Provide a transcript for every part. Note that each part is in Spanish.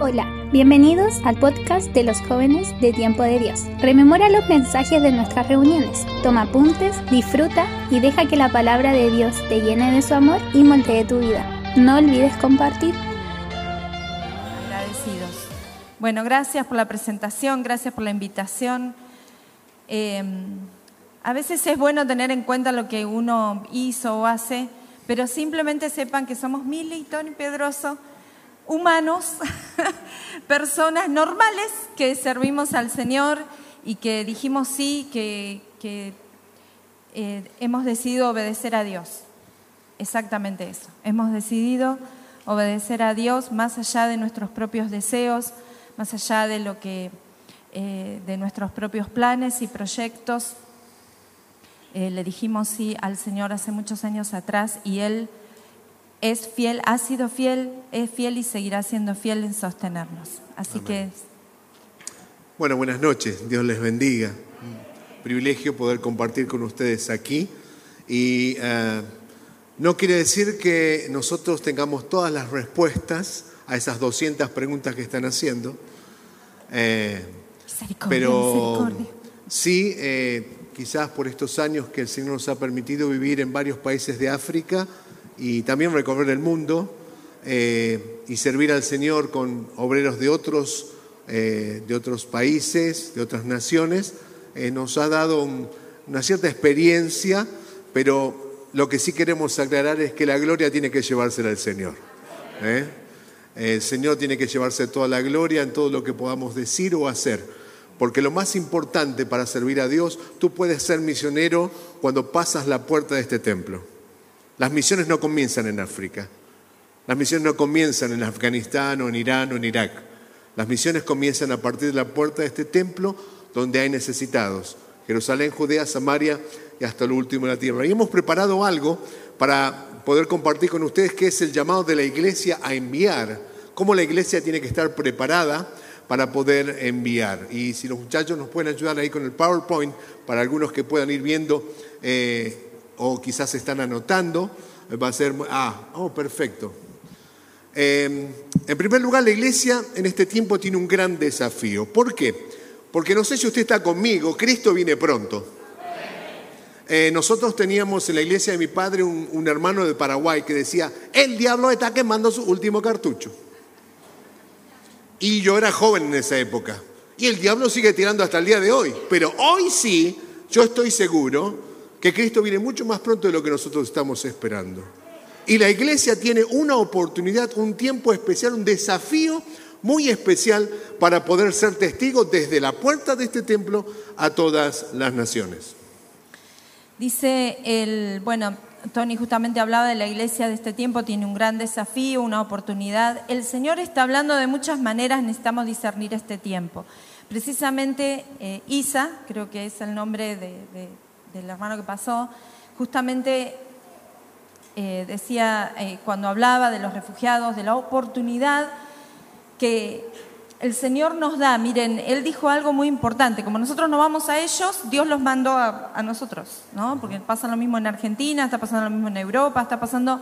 Hola, bienvenidos al podcast de los jóvenes de Tiempo de Dios. Rememora los mensajes de nuestras reuniones, toma apuntes, disfruta y deja que la palabra de Dios te llene de su amor y moldee tu vida. No olvides compartir. Agradecidos. Bueno, gracias por la presentación, gracias por la invitación. Eh, a veces es bueno tener en cuenta lo que uno hizo o hace, pero simplemente sepan que somos Mili, Tony Pedroso humanos, personas normales que servimos al Señor y que dijimos sí, que, eh, hemos decidido obedecer a Dios. Exactamente eso. Hemos decidido obedecer a Dios más allá de nuestros propios deseos, más allá de lo que eh, de nuestros propios planes y proyectos. Eh, le dijimos sí al Señor hace muchos años atrás y Él es fiel, ha sido fiel, es fiel y seguirá siendo fiel en sostenernos. Así que... Bueno, buenas noches, Dios les bendiga. Un privilegio poder compartir con ustedes aquí. Y eh, no quiere decir que nosotros tengamos todas las respuestas a esas 200 preguntas que están haciendo. Eh, pero sí, eh, quizás por estos años que el Señor nos ha permitido vivir en varios países de África, y también recorrer el mundo eh, y servir al Señor con obreros de otros, eh, de otros países, de otras naciones, eh, nos ha dado una cierta experiencia, pero lo que sí queremos aclarar es que la gloria tiene que llevársela al Señor. El Señor tiene que llevarse toda la gloria en todo lo que podamos decir o hacer. Porque lo más importante para servir a Dios, tú puedes ser misionero cuando pasas la puerta de este templo. Las misiones no comienzan en África. Las misiones no comienzan en Afganistán o en Irán o en Irak. Las misiones comienzan a partir de la puerta de este templo donde hay necesitados. Jerusalén, Judea, Samaria y hasta lo último de la tierra. Y hemos preparado algo para poder compartir con ustedes que es el llamado de la iglesia a enviar. Cómo la iglesia tiene que estar preparada para poder enviar. Y si los muchachos nos pueden ayudar ahí con el PowerPoint, para algunos que puedan ir viendo eh, o quizás están anotando, va a ser, ah, oh, perfecto. Em, en primer lugar, la iglesia en este tiempo tiene un gran desafío. ¿Por qué? Porque no sé si usted está conmigo, Cristo viene pronto. Eh, nosotros teníamos en la iglesia de mi padre un, un, hermano de Paraguay que decía, el diablo está quemando su último cartucho. Y yo era joven en esa época. Y el diablo sigue tirando hasta el día de hoy. Pero hoy sí, yo estoy seguro que Cristo viene mucho más pronto de lo que nosotros estamos esperando. Y la iglesia tiene una oportunidad, un tiempo especial, un desafío muy especial para poder ser testigo desde la puerta de este templo a todas las naciones. Dice el, bueno, Tony justamente hablaba de la iglesia de este tiempo, tiene un gran desafío, una oportunidad. El Señor está hablando de muchas maneras, necesitamos discernir este tiempo. Precisamente eh, Isa, creo que es el nombre de del hermano que pasó, justamente eh, decía, eh, cuando hablaba de los refugiados, de la oportunidad que el Señor nos da. Miren, Él dijo algo muy importante, como nosotros no vamos a ellos, Dios los mandó a, a nosotros, ¿no? Porque pasa lo mismo en Argentina, está pasando lo mismo en Europa, está pasando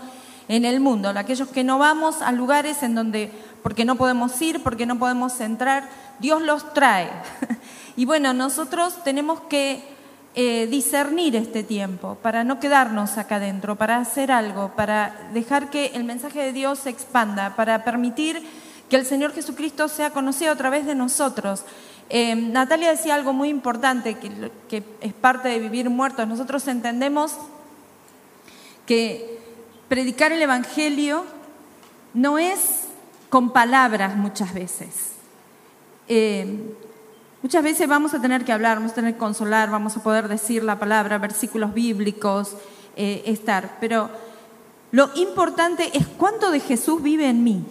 en el mundo. Aquellos que no vamos a lugares en donde, porque no podemos ir, porque no podemos entrar, Dios los trae. y bueno, nosotros tenemos que eh, discernir este tiempo, para no quedarnos acá adentro, para hacer algo, para dejar que el mensaje de Dios se expanda, para permitir que el Señor Jesucristo sea conocido a través de nosotros. Eh, Natalia decía algo muy importante, que, es parte de vivir muertos. Nosotros entendemos que predicar el Evangelio no es con palabras muchas veces. Eh, Muchas veces vamos a tener que hablar, vamos a tener que consolar, vamos a poder decir la palabra, versículos bíblicos, eh, estar. Pero lo importante es cuánto de Jesús vive en mí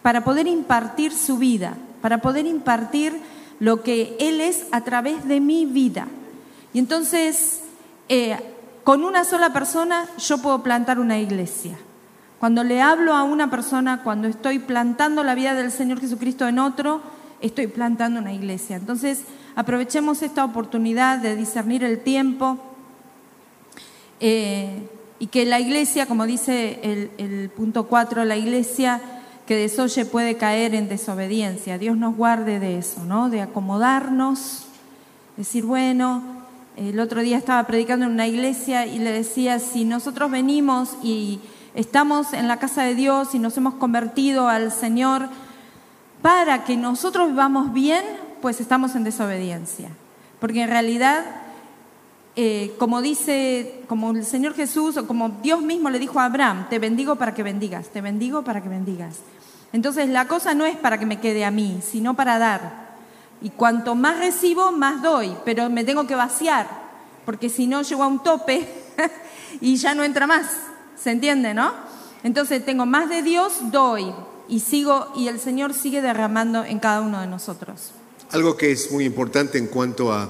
para poder impartir su vida, para poder impartir lo que Él es a través de mi vida. Y entonces, eh, con una sola persona yo puedo plantar una iglesia. Cuando le hablo a una persona, cuando estoy plantando la vida del Señor Jesucristo en otro, estoy plantando una iglesia. Entonces, aprovechemos esta oportunidad de discernir el tiempo eh, y que la iglesia, como dice el, punto 4, la iglesia que desoye puede caer en desobediencia. Dios nos guarde de eso, ¿no? De acomodarnos, decir, bueno, el otro día estaba predicando en una iglesia y le decía, si nosotros venimos y estamos en la casa de Dios y nos hemos convertido al Señor para que nosotros vivamos bien, pues estamos en desobediencia. Porque en realidad, eh, como dice, como el Señor Jesús o como Dios mismo le dijo a Abraham, te bendigo para que bendigas, te bendigo para que bendigas. Entonces la cosa no es para que me quede a mí, sino para dar. Y cuanto más recibo, más doy, pero me tengo que vaciar, porque si no llego a un tope y ya no entra más. ¿Se entiende, no? Entonces tengo más de Dios, doy y sigo y el Señor sigue derramando en cada uno de nosotros. Algo que es muy importante en cuanto a,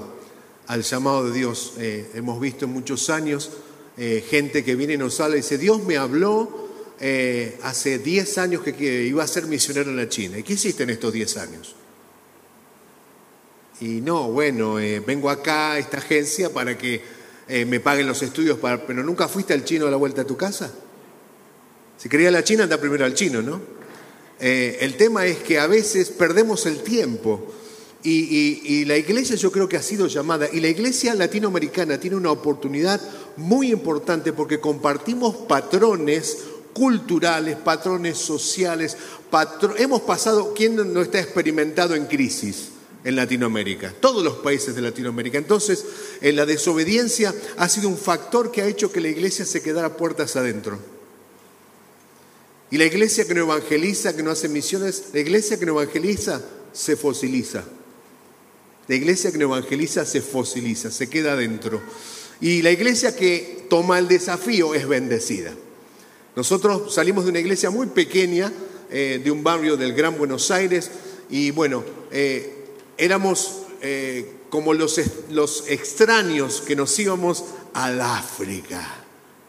al llamado de Dios, eh, hemos visto en muchos años eh, gente que viene y nos habla y dice, Dios me habló eh, hace 10 años que, iba a ser misionero en la China. ¿Y qué hiciste en estos 10 años? Y no, bueno, vengo acá a esta agencia para que me paguen los estudios, para, pero nunca fuiste al chino a la vuelta a tu casa. Si quería la China, anda primero al chino, ¿no? Eh, el tema es que a veces perdemos el tiempo y, la iglesia yo creo que ha sido llamada, y la iglesia latinoamericana tiene una oportunidad muy importante porque compartimos patrones culturales, patrones sociales, hemos pasado, ¿quién no está experimentado en crisis? en Latinoamérica, todos los países de Latinoamérica. Entonces, en la desobediencia ha sido un factor que ha hecho que la iglesia se quedara puertas adentro. Y la iglesia que no evangeliza, que no hace misiones, la iglesia que no evangeliza se fosiliza. La iglesia que no evangeliza se fosiliza, se queda adentro. Y la iglesia que toma el desafío es bendecida. Nosotros salimos de una iglesia muy pequeña, eh, de un barrio del Gran Buenos Aires, y bueno, eh, éramos eh, como los, los extraños que nos íbamos al África.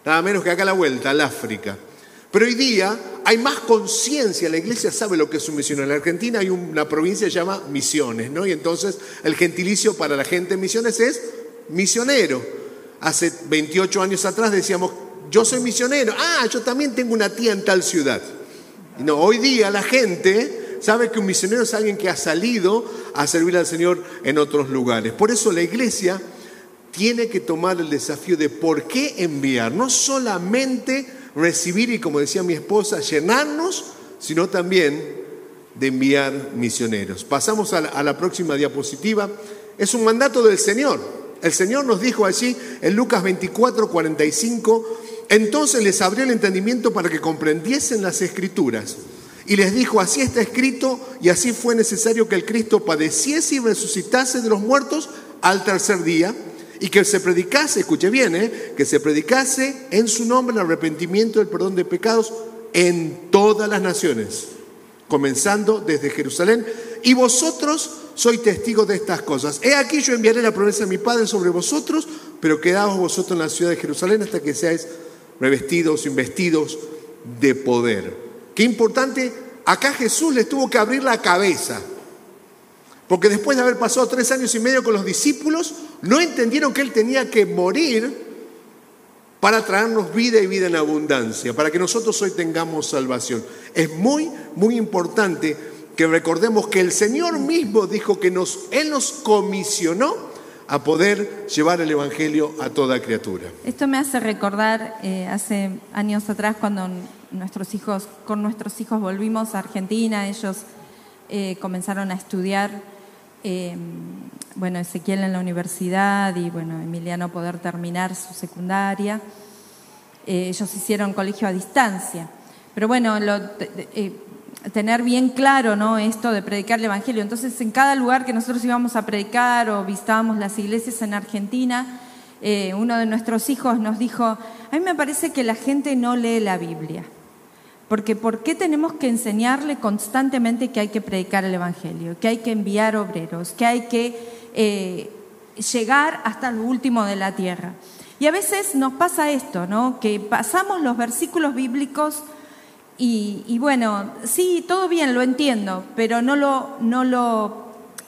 Nada menos que acá a la vuelta, al África. Pero hoy día hay más conciencia, la iglesia sabe lo que es un misionero. En la Argentina hay una provincia que se llama Misiones, ¿no? Y entonces el gentilicio para la gente en Misiones es misionero. Hace 28 años atrás decíamos, yo soy misionero, ah, yo también tengo una tía en tal ciudad. no, hoy día la gente sabe que un misionero es alguien que ha salido a servir al Señor en otros lugares. Por eso la iglesia tiene que tomar el desafío de por qué enviar, no solamente recibir y como decía mi esposa, llenarnos, sino también de enviar misioneros. Pasamos a la, a la próxima diapositiva. Es un mandato del Señor. El Señor nos dijo allí en Lucas 24, 45, entonces les abrió el entendimiento para que comprendiesen las escrituras y les dijo, así está escrito y así fue necesario que el Cristo padeciese y resucitase de los muertos al tercer día y que se predicase, escuche bien, ¿eh? que se predicase en su nombre el arrepentimiento y el perdón de pecados en todas las naciones, comenzando desde Jerusalén. Y vosotros sois testigos de estas cosas. He aquí yo enviaré la promesa de mi Padre sobre vosotros, pero quedaos vosotros en la ciudad de Jerusalén hasta que seáis revestidos, investidos de poder. Qué importante, acá Jesús les tuvo que abrir la cabeza. Porque después de haber pasado tres años y medio con los discípulos, no entendieron que Él tenía que morir para traernos vida y vida en abundancia, para que nosotros hoy tengamos salvación. Es muy, muy importante que recordemos que el Señor mismo dijo que nos, Él nos comisionó a poder llevar el Evangelio a toda criatura. Esto me hace recordar eh, hace años atrás cuando nuestros hijos, con nuestros hijos volvimos a Argentina, ellos eh, comenzaron a estudiar, eh, bueno, Ezequiel en la universidad y bueno, Emiliano poder terminar su secundaria. Eh, ellos hicieron colegio a distancia. Pero bueno, tener bien claro ¿no? esto de predicar el Evangelio. Entonces, en cada lugar que nosotros íbamos a predicar o visitábamos las iglesias en Argentina, uno de nuestros hijos nos dijo, a mí me parece que la gente no lee la Biblia. Porque ¿por qué tenemos que enseñarle constantemente que hay que predicar el Evangelio, que hay que enviar obreros, que hay que eh, llegar hasta lo último de la tierra? Y a veces nos pasa esto, ¿no? Que pasamos los versículos bíblicos y, bueno, sí, todo bien, lo entiendo, pero no lo, no lo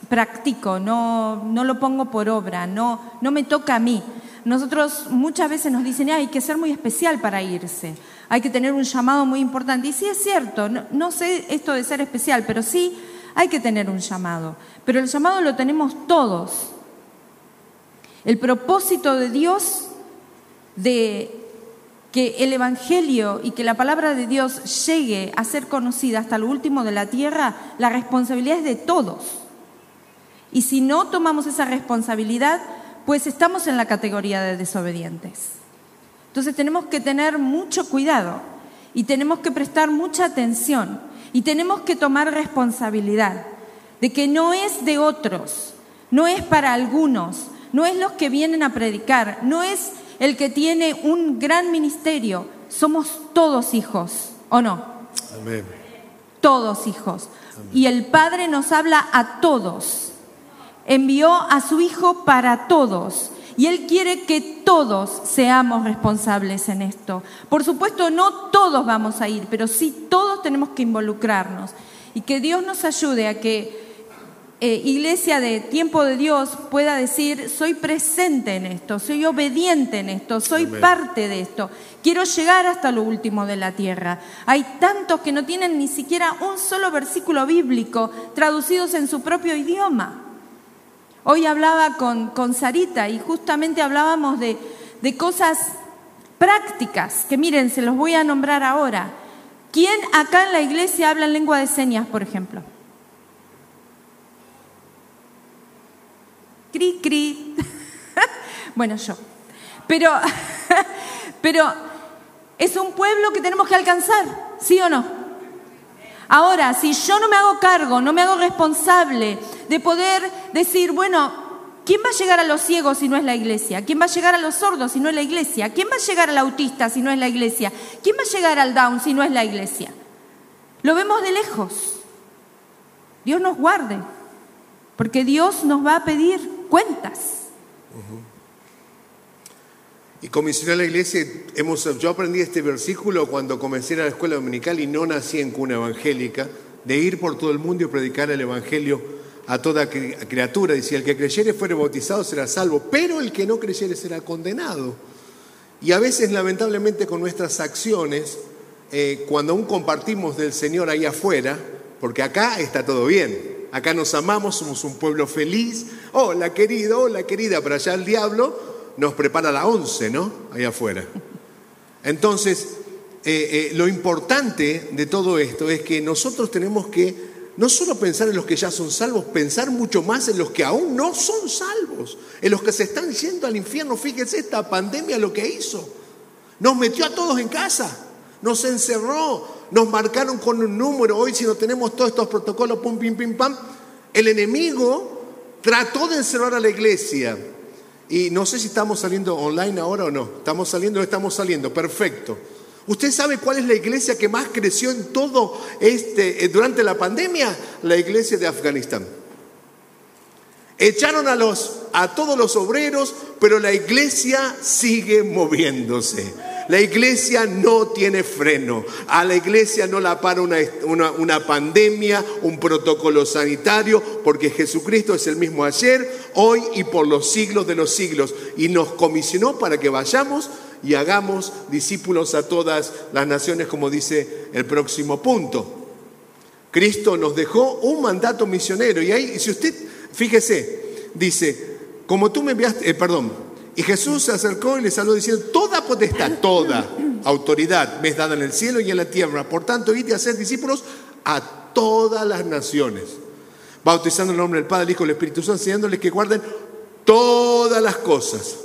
practico, no, no lo pongo por obra, no, no me toca a mí. Nosotros muchas veces nos dicen, hay que ser muy especial para irse hay que tener un llamado muy importante. Y sí es cierto, no, sé esto de ser especial, pero sí hay que tener un llamado. Pero el llamado lo tenemos todos. El propósito de Dios de que el Evangelio y que la palabra de Dios llegue a ser conocida hasta lo último de la tierra, la responsabilidad es de todos. Y si no tomamos esa responsabilidad, pues estamos en la categoría de desobedientes. Entonces tenemos que tener mucho cuidado y tenemos que prestar mucha atención y tenemos que tomar responsabilidad de que no es de otros, no es para algunos, no es los que vienen a predicar, no es el que tiene un gran ministerio, somos todos hijos, ¿o no? Amén. Todos hijos. Y el Padre nos habla a todos. Envió a su Hijo para todos. Y Él quiere que todos seamos responsables en esto. Por supuesto, no todos vamos a ir, pero sí todos tenemos que involucrarnos. Y que Dios nos ayude a que eh, iglesia de tiempo de Dios pueda decir, soy presente en esto, soy obediente en esto, soy parte de esto. Quiero llegar hasta lo último de la tierra. Hay tantos que no tienen ni siquiera un solo versículo bíblico traducidos en su propio idioma. Hoy hablaba con, con Sarita y justamente hablábamos de, de cosas prácticas, que miren, se los voy a nombrar ahora. ¿Quién acá en la iglesia habla en lengua de señas, por ejemplo? Cri, cri. bueno, yo. Pero, pero es un pueblo que tenemos que alcanzar, ¿sí o no? Ahora, si yo no me hago cargo, no me hago responsable de poder decir, bueno, ¿quién va a llegar a los ciegos si no es la iglesia? ¿Quién va a llegar a los sordos si no es la iglesia? ¿Quién va a llegar al autista si no es la iglesia? ¿Quién va a llegar al down si no es la iglesia? Lo vemos de lejos. Dios nos guarde, porque Dios nos va a pedir cuentas. Y comisioné a la iglesia, hemos, yo aprendí este versículo cuando comencé a la escuela dominical y no nací en cuna evangélica, de ir por todo el mundo y predicar el evangelio a toda criatura. Dice, el que creyere fuere bautizado será salvo, pero el que no creyere será condenado. Y a veces, lamentablemente, con nuestras acciones, eh, cuando aún compartimos del Señor ahí afuera, porque acá está todo bien, acá nos amamos, somos un pueblo feliz, hola querido, hola querida, para allá el diablo nos prepara la once, ¿no? Ahí afuera. Entonces, eh, eh, lo importante de todo esto es que nosotros tenemos que no solo pensar en los que ya son salvos, pensar mucho más en los que aún no son salvos, en los que se están yendo al infierno. Fíjense esta pandemia lo que hizo. Nos metió a todos en casa, nos encerró, nos marcaron con un número. Hoy si no tenemos todos estos protocolos, pum, pim, pim, pam, el enemigo trató de encerrar a la iglesia, y no sé si estamos saliendo online ahora o no. ¿Estamos saliendo o estamos saliendo? Perfecto. ¿Usted sabe cuál es la iglesia que más creció en todo este eh, durante la pandemia? La iglesia de Afganistán. Echaron a los a todos los obreros, pero la iglesia sigue moviéndose. La iglesia no tiene freno. A la iglesia no la para una, pandemia, un protocolo sanitario, porque Jesucristo es el mismo ayer, hoy y por los siglos de los siglos. Y nos comisionó para que vayamos y hagamos discípulos a todas las naciones, como dice el próximo punto. Cristo nos dejó un mandato misionero. Y ahí, si usted, fíjese, dice, como tú me enviaste, eh, perdón, y Jesús se acercó y le saludó diciendo, toda potestad, toda autoridad me es dada en el cielo y en la tierra. Por tanto, id a hacer discípulos a todas las naciones, bautizando el nombre del Padre, el Hijo y el Espíritu Santo, enseñándoles que guarden todas las cosas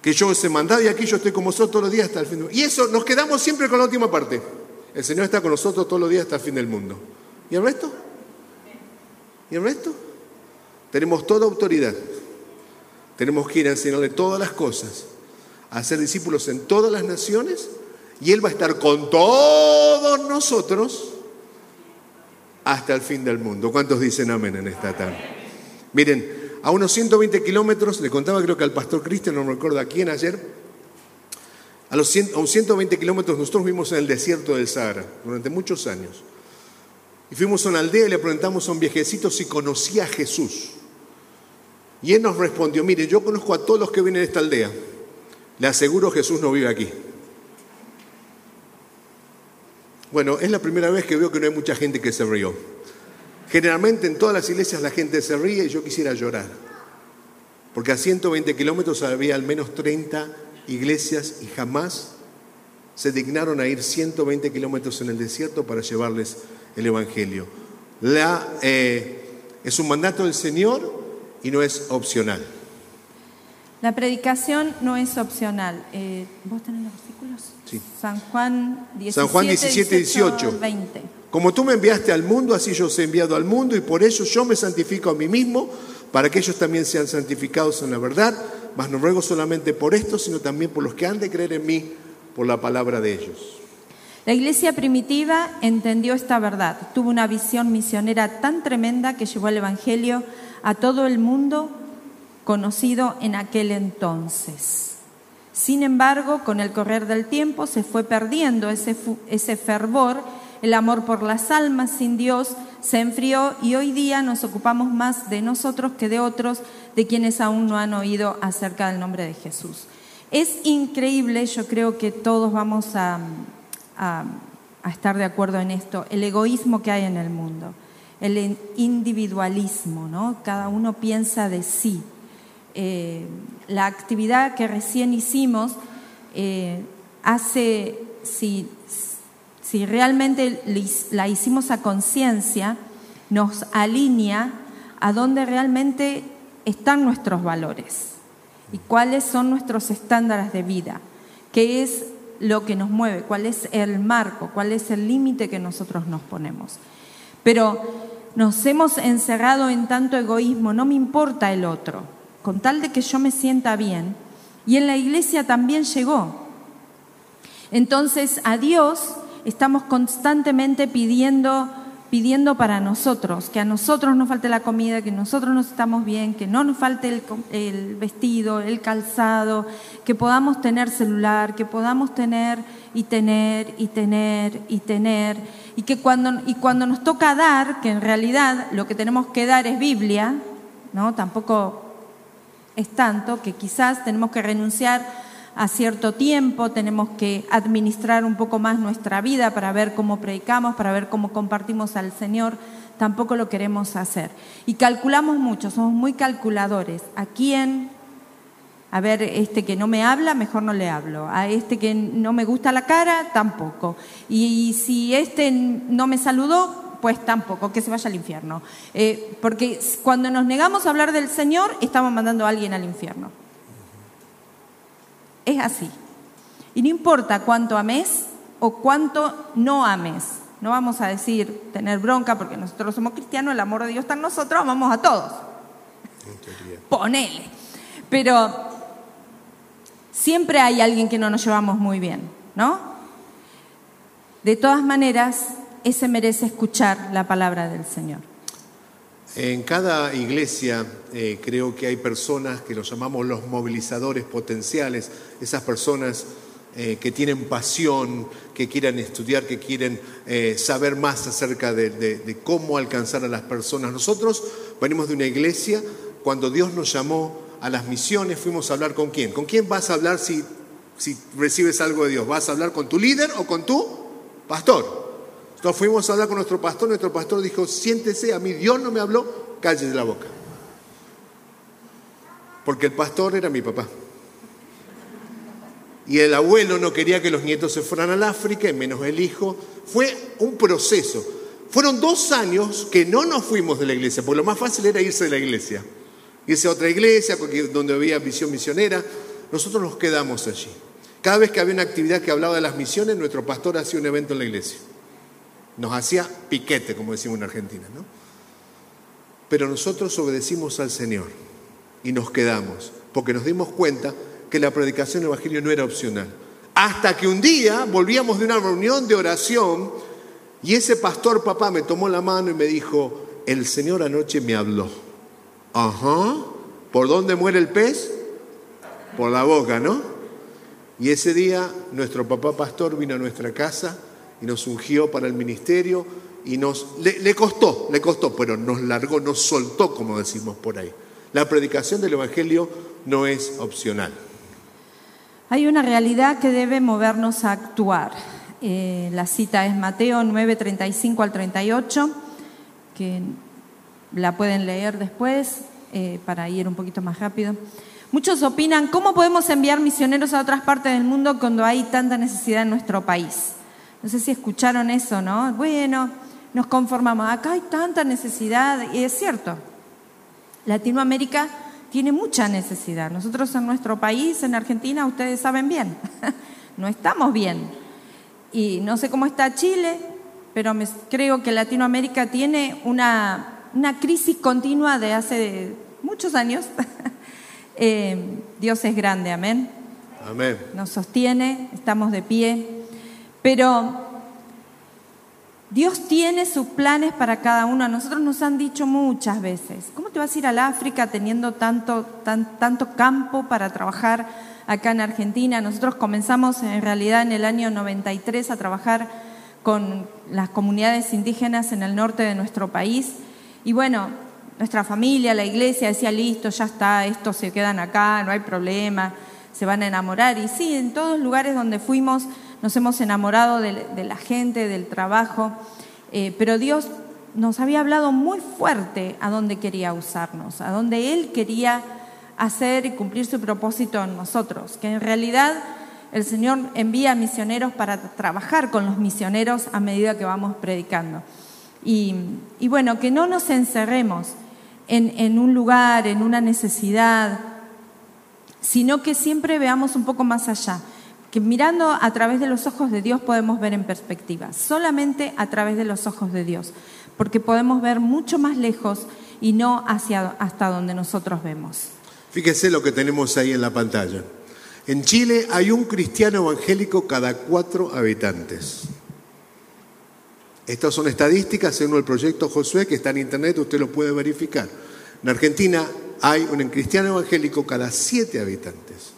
que yo os he mandado y aquí yo estoy con vosotros todos los días hasta el fin del mundo. Y eso, nos quedamos siempre con la última parte. El Señor está con nosotros todos los días hasta el fin del mundo. ¿Y el resto? ¿Y el resto? Tenemos toda autoridad. Tenemos que ir a enseñarle todas las cosas, a hacer discípulos en todas las naciones y Él va a estar con todos nosotros hasta el fin del mundo. ¿Cuántos dicen amén en esta tarde? Miren, a unos 120 kilómetros, le contaba creo que al pastor Cristian, no me recuerdo a quién ayer, a, los 120 kilómetros nosotros vivimos en el desierto del Sahara durante muchos años. Y fuimos a una aldea y le preguntamos a un viejecito si conocía a Jesús. Y él nos respondió, mire, yo conozco a todos los que vienen de esta aldea. Le aseguro Jesús no vive aquí. Bueno, es la primera vez que veo que no hay mucha gente que se rió. Generalmente en todas las iglesias la gente se ríe y yo quisiera llorar. Porque a 120 kilómetros había al menos 30 iglesias y jamás se dignaron a ir 120 kilómetros en el desierto para llevarles el Evangelio. Eh, es un mandato del Señor y no es opcional. La predicación no es opcional. Eh, ¿Vos tenés los versículos? Sí. San Juan 17, San Juan 17, 18. 20. Como tú me enviaste al mundo, así yo os he enviado al mundo y por eso yo me santifico a mí mismo, para que ellos también sean santificados en la verdad. Mas no ruego solamente por esto, sino también por los que han de creer en mí por la palabra de ellos. La iglesia primitiva entendió esta verdad, tuvo una visión misionera tan tremenda que llevó el Evangelio a todo el mundo conocido en aquel entonces. Sin embargo, con el correr del tiempo se fue perdiendo ese, ese fervor, el amor por las almas sin Dios se enfrió y hoy día nos ocupamos más de nosotros que de otros, de quienes aún no han oído acerca del nombre de Jesús. Es increíble, yo creo que todos vamos a, a- a estar de acuerdo en esto, el egoísmo que hay en el mundo, el in- individualismo, ¿no? Cada uno piensa de sí. Eh, la actividad que recién hicimos eh, hace, si, si realmente la hicimos a conciencia, nos alinea a dónde realmente están nuestros valores y cuáles son nuestros estándares de vida, qué es lo que nos mueve, cuál es el marco, cuál es el límite que nosotros nos ponemos. Pero nos hemos encerrado en tanto egoísmo, no me importa el otro, con tal de que yo me sienta bien. Y en la iglesia también llegó. Entonces a Dios estamos constantemente pidiendo, pidiendo para nosotros, que a nosotros nos falte la comida, que nosotros nos estamos bien, que no nos falte el, el vestido, el calzado, que podamos tener celular, que podamos tener y tener y tener y tener, y que cuando, y cuando nos toca dar, que en realidad lo que tenemos que dar es Biblia, ¿no? Tampoco es tanto que quizás tenemos que renunciar a cierto tiempo, tenemos que administrar un poco más nuestra vida para ver cómo predicamos, para ver cómo compartimos al Señor, tampoco lo queremos hacer. Y calculamos mucho, somos muy calculadores. ¿A quién? A ver, este que no me habla, mejor no le hablo. A este que no me gusta la cara, tampoco. Y si este no me saludó, pues tampoco, que se vaya al infierno. Eh, porque cuando nos negamos a hablar del Señor, estamos mandando a alguien al infierno. Es así. Y no importa cuánto ames o cuánto no ames. No vamos a decir tener bronca porque nosotros somos cristianos, el amor de Dios está en nosotros, amamos a todos. Ponele. Pero siempre hay alguien que no nos llevamos muy bien, ¿no? De todas maneras, ese merece escuchar la palabra del Señor. En cada iglesia eh, creo que hay personas que los llamamos los movilizadores potenciales, esas personas eh, que tienen pasión, que quieran estudiar, que quieren eh, saber más acerca de- de cómo alcanzar a las personas. Nosotros venimos de una iglesia, cuando Dios nos llamó a las misiones, fuimos a hablar con quién. ¿Con quién vas a hablar si, si recibes algo de Dios? ¿Vas a hablar con tu líder o con tu pastor? Entonces fuimos a hablar con nuestro pastor, nuestro pastor dijo, siéntese, a mí Dios no me habló, cállese la boca. Porque el pastor era mi papá. Y el abuelo no quería que los nietos se fueran al África, menos el hijo. Fue un proceso. Fueron dos años que no nos fuimos de la iglesia, porque lo más fácil era irse de la iglesia. Irse a otra iglesia, donde había visión misionera. Nosotros nos quedamos allí. Cada vez que había una actividad que hablaba de las misiones, nuestro pastor hacía un evento en la iglesia. Nos hacía piquete, como decimos en Argentina, ¿no? Pero nosotros obedecimos al Señor y nos quedamos, porque nos dimos cuenta que la predicación del Evangelio no era opcional. Hasta que un día volvíamos de una reunión de oración y ese pastor papá me tomó la mano y me dijo, el Señor anoche me habló. Ajá, ¿por dónde muere el pez? Por la boca, ¿no? Y ese día nuestro papá pastor vino a nuestra casa y nos ungió para el ministerio y nos le, costó, le costó, pero nos largó, nos soltó, como decimos por ahí. La predicación del Evangelio no es opcional. Hay una realidad que debe movernos a actuar. Eh, la cita es Mateo 9, 35 al 38, que la pueden leer después eh, para ir un poquito más rápido. Muchos opinan, ¿cómo podemos enviar misioneros a otras partes del mundo cuando hay tanta necesidad en nuestro país? No sé si escucharon eso, ¿no? Bueno, nos conformamos, acá hay tanta necesidad, y es cierto, Latinoamérica tiene mucha necesidad. Nosotros en nuestro país, en Argentina, ustedes saben bien, no estamos bien. Y no sé cómo está Chile, pero creo que Latinoamérica tiene una, una crisis continua de hace muchos años. Eh, Dios es grande, amén. Amén. Nos sostiene, estamos de pie, pero Dios tiene sus planes para cada uno. A nosotros nos han dicho muchas veces, ¿cómo te vas a ir al África teniendo tanto, tan, tanto campo para trabajar? acá en Argentina. Nosotros comenzamos en realidad en el año 93 a trabajar con las comunidades indígenas en el norte de nuestro país. Y bueno, nuestra familia, la iglesia decía, listo, ya está, estos se quedan acá, no hay problema, se van a enamorar. Y sí, en todos los lugares donde fuimos nos hemos enamorado de, la gente, del trabajo, eh, pero Dios nos había hablado muy fuerte a dónde quería usarnos, a dónde Él quería hacer y cumplir su propósito en nosotros, que en realidad el Señor envía misioneros para trabajar con los misioneros a medida que vamos predicando. Y, bueno, que no nos encerremos en, en un lugar, en una necesidad, sino que siempre veamos un poco más allá, que mirando a través de los ojos de Dios podemos ver en perspectiva, solamente a través de los ojos de Dios, porque podemos ver mucho más lejos y no hacia hasta donde nosotros vemos. Fíjese lo que tenemos ahí en la pantalla. En Chile hay un cristiano evangélico cada cuatro habitantes. Estas son estadísticas según el proyecto Josué que está en internet, usted lo puede verificar. En Argentina hay un cristiano evangélico cada siete habitantes.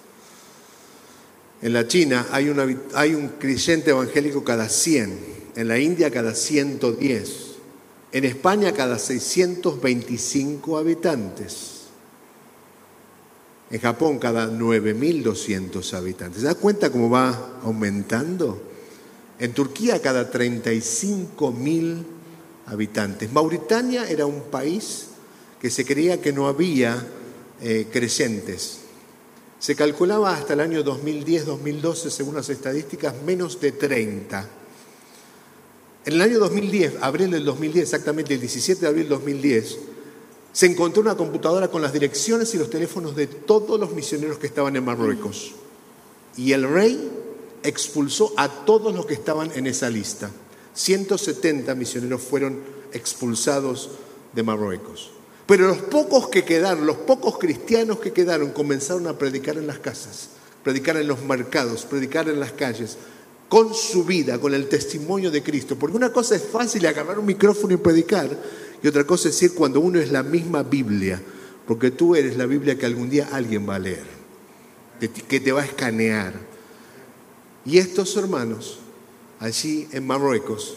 En la China hay, un creyente evangélico cada cien. En la India cada 110. En España cada 625 habitantes. En Japón cada 9.200 habitantes. ¿Se da cuenta cómo va aumentando? En Turquía cada 35.000 habitantes. Mauritania era un país que se creía que no había eh, crecientes. Se calculaba hasta el año 2010-2012, según las estadísticas, menos de 30. En el año 2010, abril del 2010, exactamente el 17 de abril del 2010, se encontró una computadora con las direcciones y los teléfonos de todos los misioneros que estaban en Marruecos. Y el rey expulsó a todos los que estaban en esa lista. 170 misioneros fueron expulsados de Marruecos. Pero los pocos que quedaron, los pocos cristianos que quedaron, comenzaron a predicar en las casas, predicar en los mercados, predicar en las calles, con su vida, con el testimonio de Cristo. Porque una cosa es fácil agarrar un micrófono y predicar, y otra cosa es decir cuando uno es la misma Biblia, porque tú eres la Biblia que algún día alguien va a leer, que te va a escanear. Y estos hermanos, allí en Marruecos,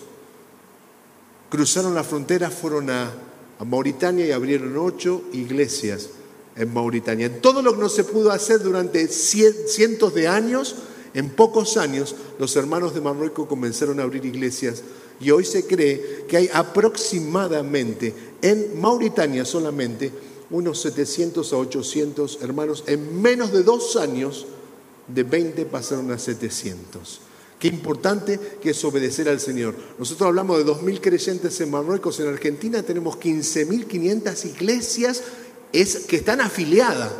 cruzaron la frontera, fueron a, Mauritania y abrieron ocho iglesias en Mauritania. Todo lo que no se pudo hacer durante cientos de años, en pocos años, los hermanos de Marruecos comenzaron a abrir iglesias y hoy se cree que hay aproximadamente en Mauritania solamente unos 700 a 800 hermanos. En menos de dos años, de 20 pasaron a 700. Qué importante que es obedecer al Señor. Nosotros hablamos de 2.000 creyentes en Marruecos, en Argentina tenemos 15.500 iglesias es, que están afiliadas.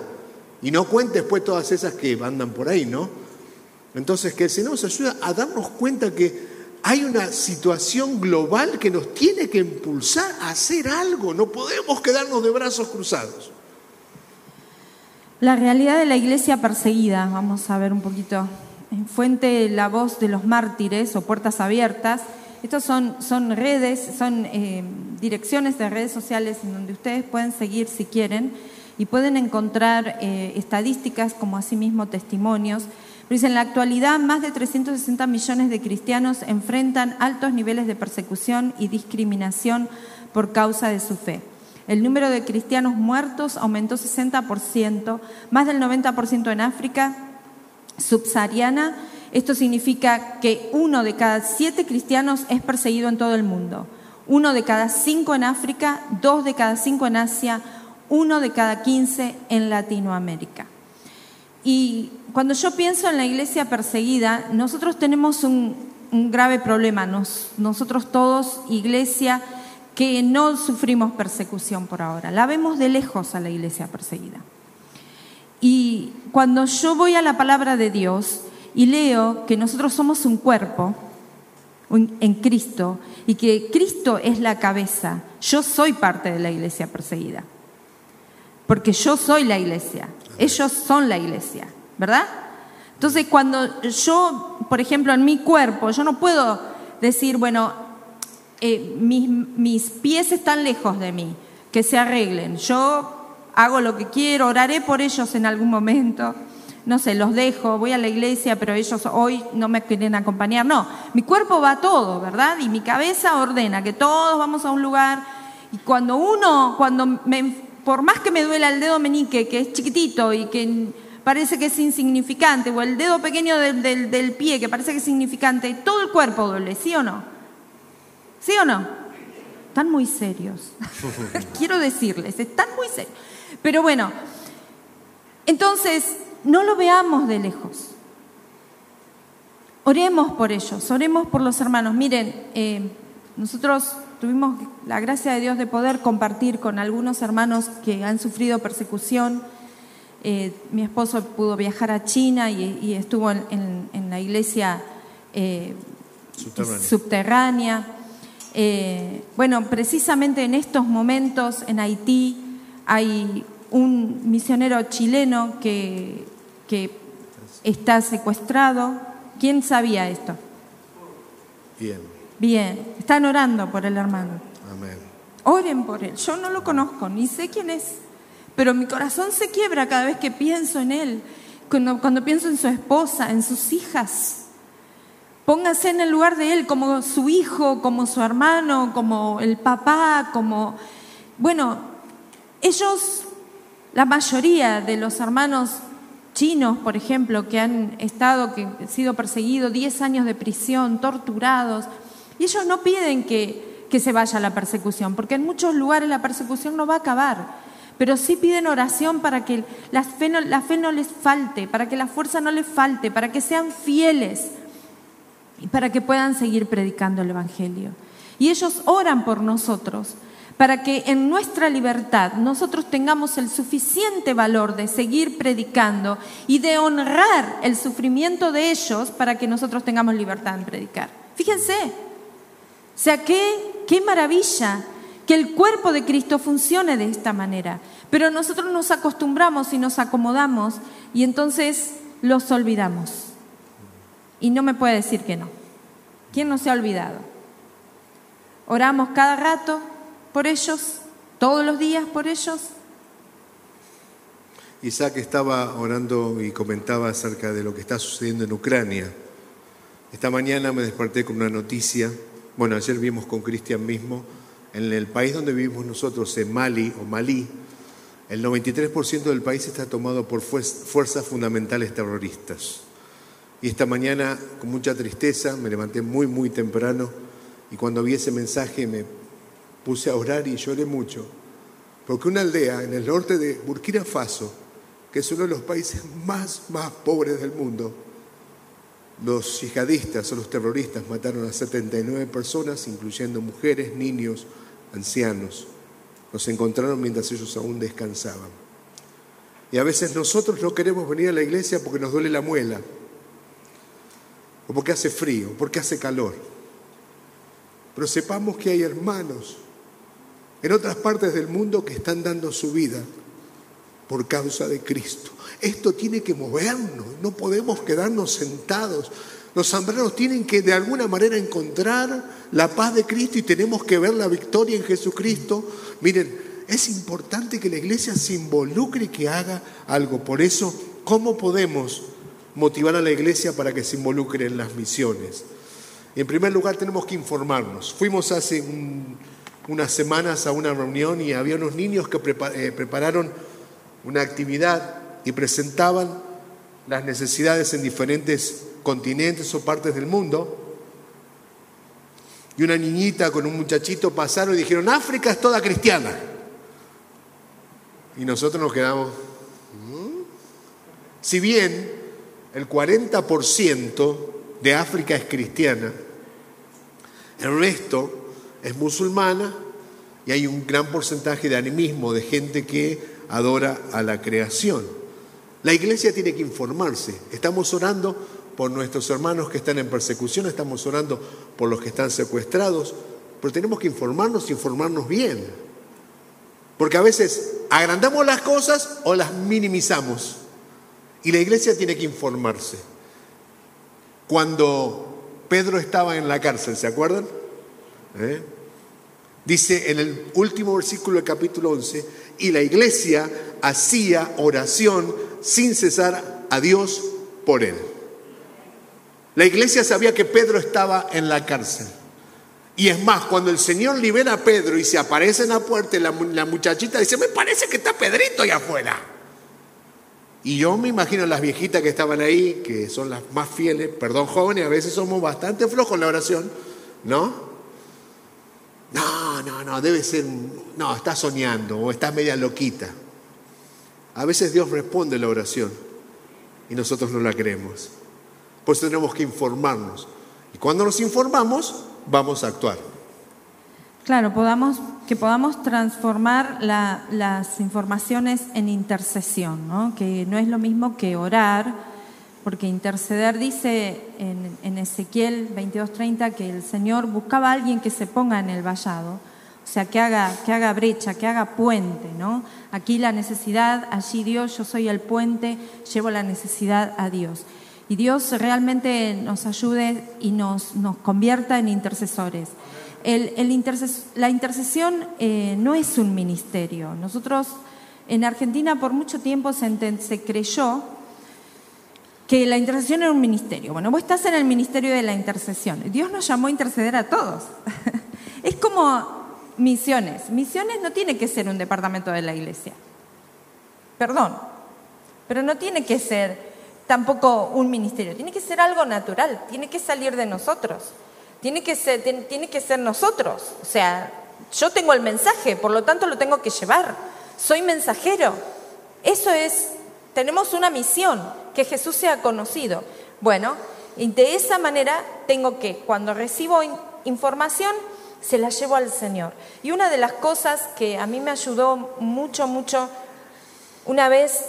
Y no cuentes después todas esas que andan por ahí, ¿no? Entonces, que el Señor nos ayuda a darnos cuenta que hay una situación global que nos tiene que impulsar a hacer algo. No podemos quedarnos de brazos cruzados. La realidad de la iglesia perseguida, vamos a ver un poquito. En Fuente La Voz de los Mártires o Puertas Abiertas, estas son, son redes, son eh, direcciones de redes sociales en donde ustedes pueden seguir si quieren y pueden encontrar eh, estadísticas como asimismo testimonios Dice, en la actualidad más de 360 millones de cristianos enfrentan altos niveles de persecución y discriminación por causa de su fe. El número de cristianos muertos aumentó 60%, más del 90% en África subsahariana Esto significa que uno de cada siete cristianos es perseguido en todo el mundo. Uno de cada cinco en África, dos de cada cinco en Asia, uno de cada quince en Latinoamérica. Y cuando yo pienso en la iglesia perseguida, nosotros tenemos un, grave problema, nosotros todos, iglesia, que no sufrimos persecución por ahora. La vemos de lejos a la iglesia perseguida. Y cuando yo voy a la palabra de Dios y leo que nosotros somos un cuerpo en Cristo y que Cristo es la cabeza, yo soy parte de la iglesia perseguida porque yo soy la iglesia, ellos son la iglesia, ¿verdad? Entonces, cuando yo, por ejemplo, en mi cuerpo, yo no puedo decir, bueno, eh, mis, pies están lejos de mí, que se arreglen, yo hago lo que quiero, oraré por ellos en algún momento, no sé, los dejo, voy a la iglesia, pero ellos hoy no me quieren acompañar. No, mi cuerpo va todo, ¿verdad? Y mi cabeza ordena que todos vamos a un lugar. Y cuando uno, cuando me por más que me duela el dedo meñique, que es chiquitito y que parece que es insignificante, o el dedo pequeño del, pie, que parece que es insignificante, todo el cuerpo duele, ¿sí o no? ¿Sí o no? Están muy serios. Quiero decirles, están muy serios. Pero bueno, entonces, no lo veamos de lejos. Oremos por ellos, oremos por los hermanos. Miren, eh, nosotros tuvimos la gracia de Dios de poder compartir con algunos hermanos que han sufrido persecución. Eh, mi esposo pudo viajar a China y, estuvo en, la iglesia eh, subterránea. Eh, bueno, precisamente en estos momentos en Haití hay un misionero chileno que, que está secuestrado. ¿Quién sabía esto? Bien. Bien, están orando por el hermano. Amén. Oren por él. Yo no lo conozco, ni sé quién es, pero mi corazón se quiebra cada vez que pienso en él, cuando, cuando pienso en su esposa, en sus hijas. Póngase en el lugar de él como su hijo, como su hermano, como el papá, como... Bueno, ellos, la mayoría de los hermanos chinos, por ejemplo, que han estado, que han sido perseguidos, 10 años de prisión, torturados, y ellos no piden que, que se vaya la persecución, porque en muchos lugares la persecución no va a acabar pero sí piden oración para que la fe, no, les falte, para que la fuerza no les falte, para que sean fieles para que puedan seguir predicando el Evangelio. Y ellos oran por nosotros, para que en nuestra libertad nosotros tengamos el suficiente valor de seguir predicando y de honrar el sufrimiento de ellos para que nosotros tengamos libertad en predicar. Fíjense, o sea, qué, qué maravilla que el cuerpo de Cristo funcione de esta manera. Pero nosotros nos acostumbramos y nos acomodamos y entonces los olvidamos. Y no me puede decir que no. ¿Quién no se ha olvidado? Oramos cada rato por ellos, todos los días por ellos. Isaac estaba orando y comentaba acerca de lo que está sucediendo en Ucrania. Esta mañana me desperté con una noticia bueno, ayer vimos con Cristian mismo, en el país donde vivimos nosotros, en Mali o Malí, el 93% del país está tomado por fuerzas fundamentales terroristas. Y esta mañana, con mucha tristeza, me levanté muy, muy temprano y cuando vi ese mensaje me puse a orar y lloré mucho. Porque una aldea en el norte de Burkina Faso, que es uno de los países más, más pobres del mundo, los yihadistas o los terroristas mataron a 79 personas, incluyendo mujeres, niños, ancianos. Los encontraron mientras ellos aún descansaban. Y a veces nosotros no queremos venir a la iglesia porque nos duele la muela, o porque hace frío, porque hace calor. Pero sepamos que hay hermanos en otras partes del mundo que están dando su vida por causa de Cristo. Esto tiene que movernos, no podemos quedarnos sentados. Los zambranos tienen que de alguna manera encontrar la paz de Cristo y tenemos que ver la victoria en Jesucristo. Miren, es importante que la iglesia se involucre y que haga algo. Por eso, ¿cómo podemos motivar a la iglesia para que se involucre en las misiones? En primer lugar, tenemos que informarnos. Fuimos hace unas semanas a una reunión y había unos niños que eh, prepararon una actividad y presentaban las necesidades en diferentes continentes o partes del mundo. Y una niñita con un muchachito pasaron y dijeron, África es toda cristiana. Y nosotros nos quedamos, ¿Mm?". si bien el 40% de África es cristiana, el resto es musulmana y hay un gran porcentaje de animismo, de gente que adora a la creación. La iglesia tiene que informarse. Estamos orando por nuestros hermanos que están en persecución, estamos orando por los que están secuestrados, pero tenemos que informarnos informarnos bien. Porque a veces agrandamos las cosas o las minimizamos. Y la iglesia tiene que informarse. Cuando Pedro estaba en la cárcel, ¿se acuerdan? ¿Eh? Dice en el último versículo del capítulo 11, y la iglesia hacía oración sin cesar a Dios por él. La iglesia sabía que Pedro estaba en la cárcel. Y es más, cuando el Señor libera a Pedro y se aparece en la puerta, la, la muchachita dice, me parece que está Pedrito ahí afuera. Y yo me imagino las viejitas que estaban ahí, que son las más fieles, perdón jóvenes, a veces somos bastante flojos en la oración, ¿no? No, no, no, debe ser, no, está soñando o está media loquita. A veces Dios responde la oración y nosotros no la creemos. Por eso tenemos que informarnos. Y cuando nos informamos, vamos a actuar. Claro, podamos, que podamos transformar las informaciones en intercesión, ¿no? que no es lo mismo que orar, porque interceder dice en, en Ezequiel 22:30 que el Señor buscaba a alguien que se ponga en el vallado, o sea, que haga, que haga brecha, que haga puente, ¿no? Aquí la necesidad, allí Dios, yo soy el puente, llevo la necesidad a Dios. Y Dios realmente nos ayude y nos, nos convierta en intercesores la intercesión eh, no es un ministerio. Nosotros en Argentina por mucho tiempo se, creyó que la intercesión era un ministerio. Bueno, vos estás en el ministerio de la intercesión. Dios nos llamó a interceder a todos. es como misiones. Misiones no tiene que ser un departamento de la iglesia. Perdón. Pero no tiene que ser tampoco un ministerio. Tiene que ser algo natural. Tiene que salir de nosotros tiene que ser, tiene que ser nosotros. O sea, yo tengo el mensaje, por lo tanto lo tengo que llevar. Soy mensajero. Eso es, tenemos una misión, que Jesús sea conocido. Bueno, y de esa manera tengo que, cuando recibo información, se la llevo al Señor. Y una de las cosas que a mí me ayudó mucho, mucho, una vez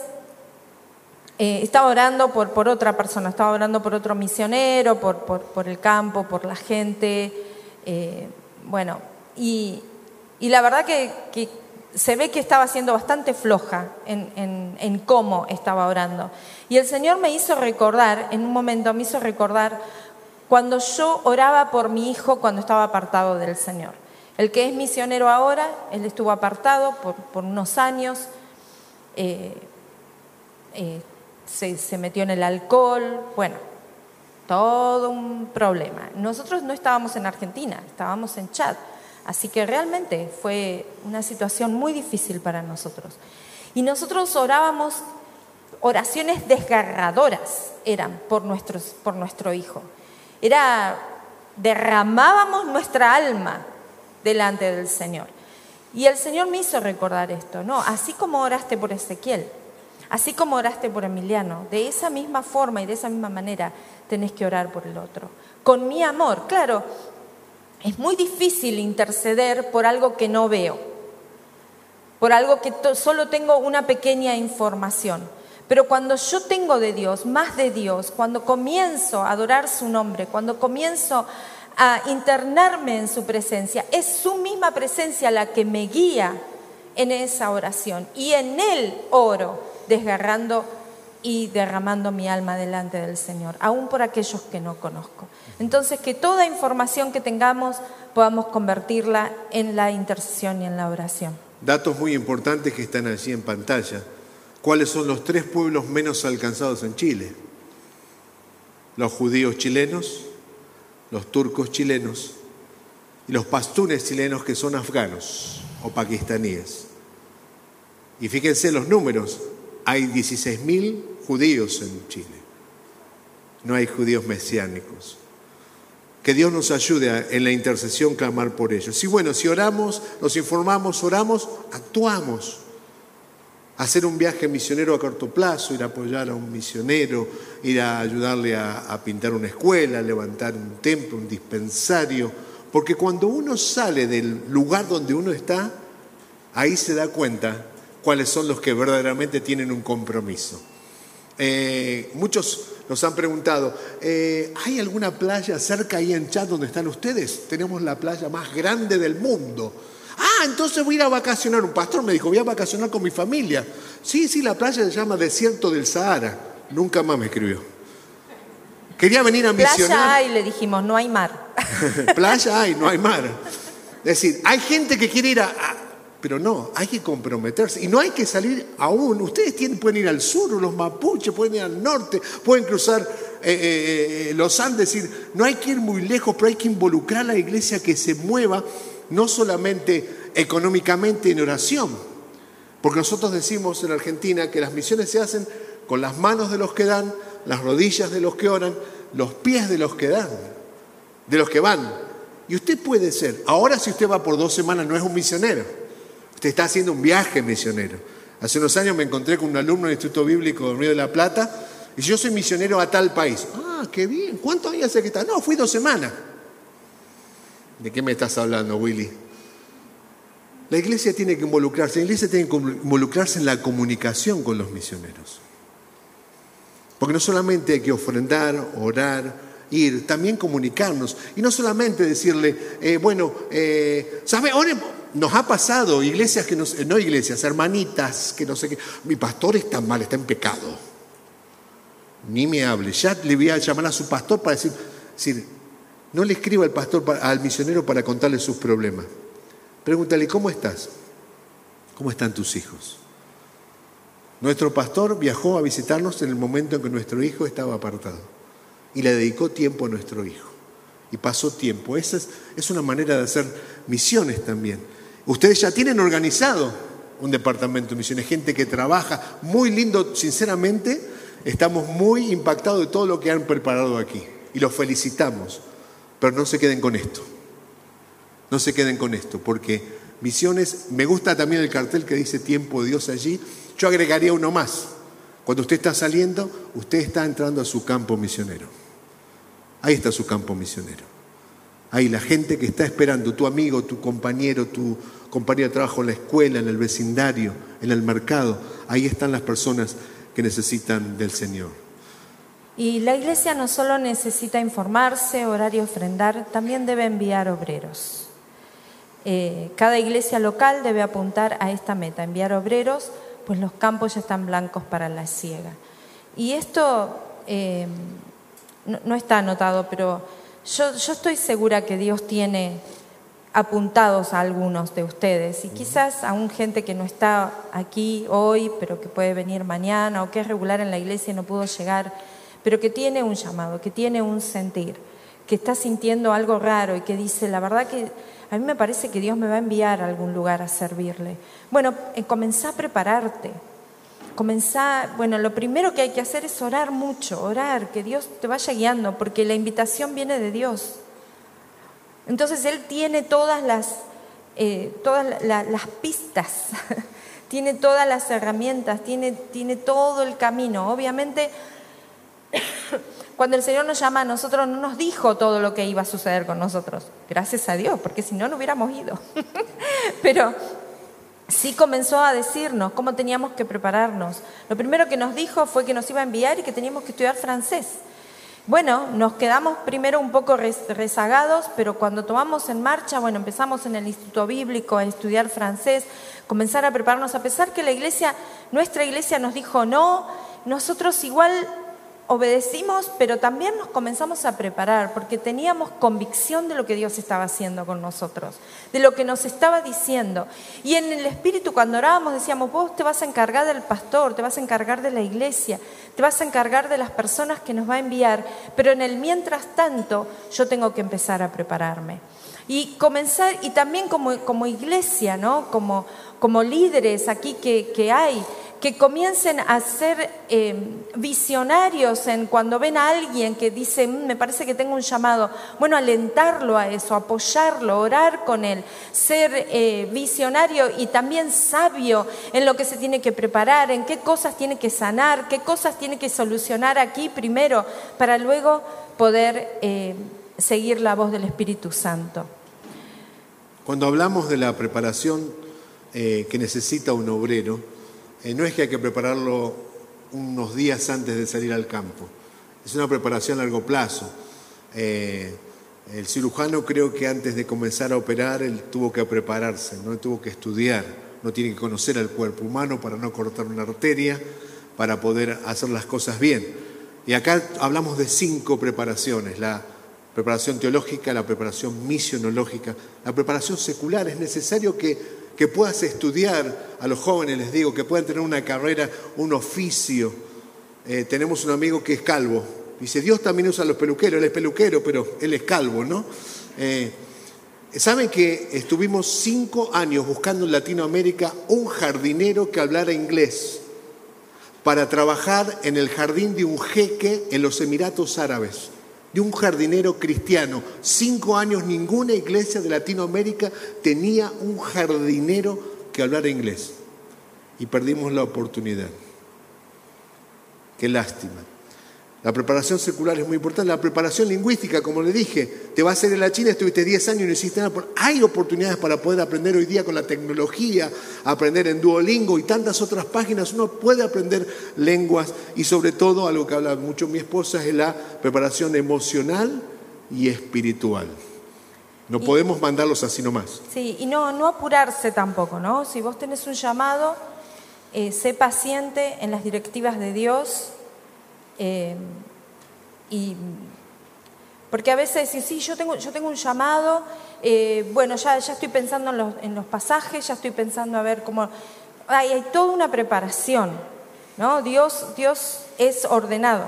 eh, estaba orando por, otra persona, estaba orando por otro misionero, por, el campo, por la gente. Eh, bueno, y, la verdad que, se ve que estaba siendo bastante floja en, cómo estaba orando. Y el Señor me hizo recordar, en un momento me hizo recordar cuando yo oraba por mi hijo cuando estaba apartado del Señor. El que es misionero ahora, él estuvo apartado por, unos años. Eh, se, metió en el alcohol, bueno, todo un problema. Nosotros no estábamos en Argentina, estábamos en Chad, así que realmente fue una situación muy difícil para nosotros. Y nosotros orábamos, oraciones desgarradoras eran por, nuestros, por nuestro hijo. Era, derramábamos nuestra alma delante del Señor. Y el Señor me hizo recordar esto, ¿no? Así como oraste por Ezequiel, Así como oraste por Emiliano, de esa misma forma y de esa misma manera tenés que orar por el otro. Con mi amor, claro, es muy difícil interceder por algo que no veo, por algo que solo tengo una pequeña información. Pero cuando yo tengo de Dios, más de Dios, cuando comienzo a adorar su nombre, cuando comienzo a internarme en su presencia, es su misma presencia la que me guía en esa oración. Y en Él oro desgarrando y derramando mi alma delante del Señor, aún por aquellos que no conozco. Entonces, que toda información que tengamos podamos convertirla en la intercesión y en la oración. Datos muy importantes que están allí en pantalla. ¿Cuáles son los tres pueblos menos alcanzados en Chile? Los judíos chilenos, los turcos chilenos y los pastunes chilenos que son afganos o pakistaníes. Y fíjense los números, hay 16.000 judíos en Chile. no hay judíos mesiánicos. Que Dios nos ayude en la intercesión clamar por ellos. Sí, bueno, si oramos, nos informamos, oramos, actuamos. Hacer un viaje misionero a corto plazo, ir a apoyar a un misionero, ir a ayudarle a, a pintar una escuela, levantar un templo, un dispensario. Porque cuando uno sale del lugar donde uno está, ahí se da cuenta cuáles son los que verdaderamente tienen un compromiso. Eh, muchos nos han preguntado, eh, ¿hay alguna playa cerca ahí en Chad donde están ustedes? Tenemos la playa más grande del mundo. Ah, entonces voy a ir a vacacionar. Un pastor me dijo, voy a vacacionar con mi familia. Sí, sí, la playa se llama Desierto del Sahara. Nunca más me escribió. Quería venir a misionar. Playa hay, le dijimos, no hay mar. playa hay, no hay mar. Es decir, hay gente que quiere ir a, pero no, hay que comprometerse. Y no hay que salir aún. Ustedes pueden ir al sur, los mapuches, pueden ir al norte, pueden cruzar eh, eh, eh, los Andes. No hay que ir muy lejos, pero hay que involucrar a la iglesia que se mueva, no solamente económicamente en oración. Porque nosotros decimos en Argentina que las misiones se hacen con las manos de los que dan, las rodillas de los que oran, los pies de los que dan, de los que van. Y usted puede ser, ahora si usted va por dos semanas no es un misionero. Usted está haciendo un viaje misionero. Hace unos años me encontré con un alumno del Instituto Bíblico del Río de la Plata y yo soy misionero a tal país. Ah, qué bien. ¿Cuántos días hace que está? No, fui dos semanas. ¿De qué me estás hablando, Willy? La iglesia tiene que involucrarse, la iglesia tiene que involucrarse en la comunicación con los misioneros. Porque no solamente hay que ofrendar, orar, ir, también comunicarnos. Y no solamente decirle, eh, bueno, eh, ¿sabe? Nos ha pasado, iglesias que no, no iglesias, hermanitas, que no sé qué, mi pastor está mal, está en pecado. Ni me hable, ya le voy a llamar a su pastor para decir, decir no le escriba al pastor, al misionero para contarle sus problemas. Pregúntale, ¿cómo estás? ¿Cómo están tus hijos? Nuestro pastor viajó a visitarnos en el momento en que nuestro hijo estaba apartado y le dedicó tiempo a nuestro hijo. Y pasó tiempo. Esa es, es una manera de hacer misiones también. Ustedes ya tienen organizado un departamento de misiones, gente que trabaja, muy lindo, sinceramente, estamos muy impactados de todo lo que han preparado aquí y los felicitamos, pero no se queden con esto, no se queden con esto, porque misiones, me gusta también el cartel que dice tiempo de Dios allí, yo agregaría uno más, cuando usted está saliendo, usted está entrando a su campo misionero, ahí está su campo misionero. Ahí la gente que está esperando, tu amigo, tu compañero, tu compañero de trabajo en la escuela, en el vecindario, en el mercado, ahí están las personas que necesitan del Señor. Y la iglesia no solo necesita informarse, orar y ofrendar, también debe enviar obreros. Eh, cada iglesia local debe apuntar a esta meta, enviar obreros, pues los campos ya están blancos para la siega. Y esto eh, no está anotado, pero yo, estoy segura que Dios tiene apuntados a algunos de ustedes y quizás a un gente que no está aquí hoy, pero que puede venir mañana o que es regular en la iglesia y no pudo llegar, pero que tiene un llamado, que tiene un sentir, que está sintiendo algo raro y que dice, la verdad que a mí me parece que Dios me va a enviar a algún lugar a servirle. Bueno, eh, comenzá a prepararte, comenzar, bueno, lo primero que hay que hacer es orar mucho, orar, que Dios te vaya guiando, porque la invitación viene de Dios. Entonces Él tiene todas las, eh, todas las pistas, tiene todas las herramientas, tiene, tiene todo el camino. Obviamente, cuando el Señor nos llama a nosotros, no nos dijo todo lo que iba a suceder con nosotros. Gracias a Dios, porque si no, no hubiéramos ido. Pero sí comenzó a decirnos cómo teníamos que prepararnos. Lo primero que nos dijo fue que nos iba a enviar y que teníamos que estudiar francés. Bueno, nos quedamos primero un poco rezagados, pero cuando tomamos en marcha, bueno, empezamos en el Instituto Bíblico a estudiar francés, comenzar a prepararnos, a pesar que la iglesia, nuestra iglesia nos dijo no, nosotros igual obedecimos, pero también nos comenzamos a preparar porque teníamos convicción de lo que Dios estaba haciendo con nosotros, de lo que nos estaba diciendo. Y en el Espíritu cuando orábamos decíamos, vos te vas a encargar del pastor, te vas a encargar de la iglesia, te vas a encargar de las personas que nos va a enviar, pero en el mientras tanto yo tengo que empezar a prepararme. Y comenzar, y también como, como iglesia, ¿no? como, como líderes aquí que, que hay, que comiencen a ser eh, visionarios en cuando ven a alguien que dice, "Mm, me parece que tengo un llamado, bueno, alentarlo a eso, apoyarlo, orar con él, ser eh, visionario y también sabio en lo que se tiene que preparar, en qué cosas tiene que sanar, qué cosas tiene que solucionar aquí primero, para luego poder eh, seguir la voz del Espíritu Santo. Cuando hablamos de la preparación que necesita un obrero, eh, no es que hay que prepararlo unos días antes de salir al campo, es una preparación a largo plazo. Eh, el cirujano creo que antes de comenzar a operar, él tuvo que prepararse, no tuvo que estudiar, no tiene que conocer al cuerpo humano para no cortar una arteria, para poder hacer las cosas bien. Y acá hablamos de cinco preparaciones, la preparación teológica, la preparación misionológica, la preparación secular. Es necesario que, que puedas estudiar a los jóvenes, les digo, que puedan tener una carrera, un oficio. Eh, tenemos un amigo que es calvo. Dice, Dios también usa a los peluqueros, él es peluquero, pero él es calvo, ¿no? Eh, ¿Saben que estuvimos cinco años buscando en Latinoamérica un jardinero que hablara inglés para trabajar en el jardín de un jeque en los Emiratos Árabes? De un jardinero cristiano. Cinco años ninguna iglesia de Latinoamérica tenía un jardinero que hablara inglés. Y perdimos la oportunidad. Qué lástima. La preparación secular es muy importante. La preparación lingüística, como le dije, te vas a ir a la China, estuviste 10 años y no hiciste nada. Hay oportunidades para poder aprender hoy día con la tecnología, aprender en Duolingo y tantas otras páginas. Uno puede aprender lenguas y sobre todo, algo que habla mucho mi esposa, es la preparación emocional y espiritual. No podemos mandarlos así nomás. Sí, y no, no apurarse tampoco, ¿no? Si vos tenés un llamado, eh, sé paciente en las directivas de Dios. Eh, y porque a veces decís, sí, yo tengo, yo tengo un llamado, eh, bueno, ya, ya estoy pensando en los, en los pasajes, ya estoy pensando a ver cómo... Hay, hay toda una preparación, ¿no? Dios, Dios es ordenado.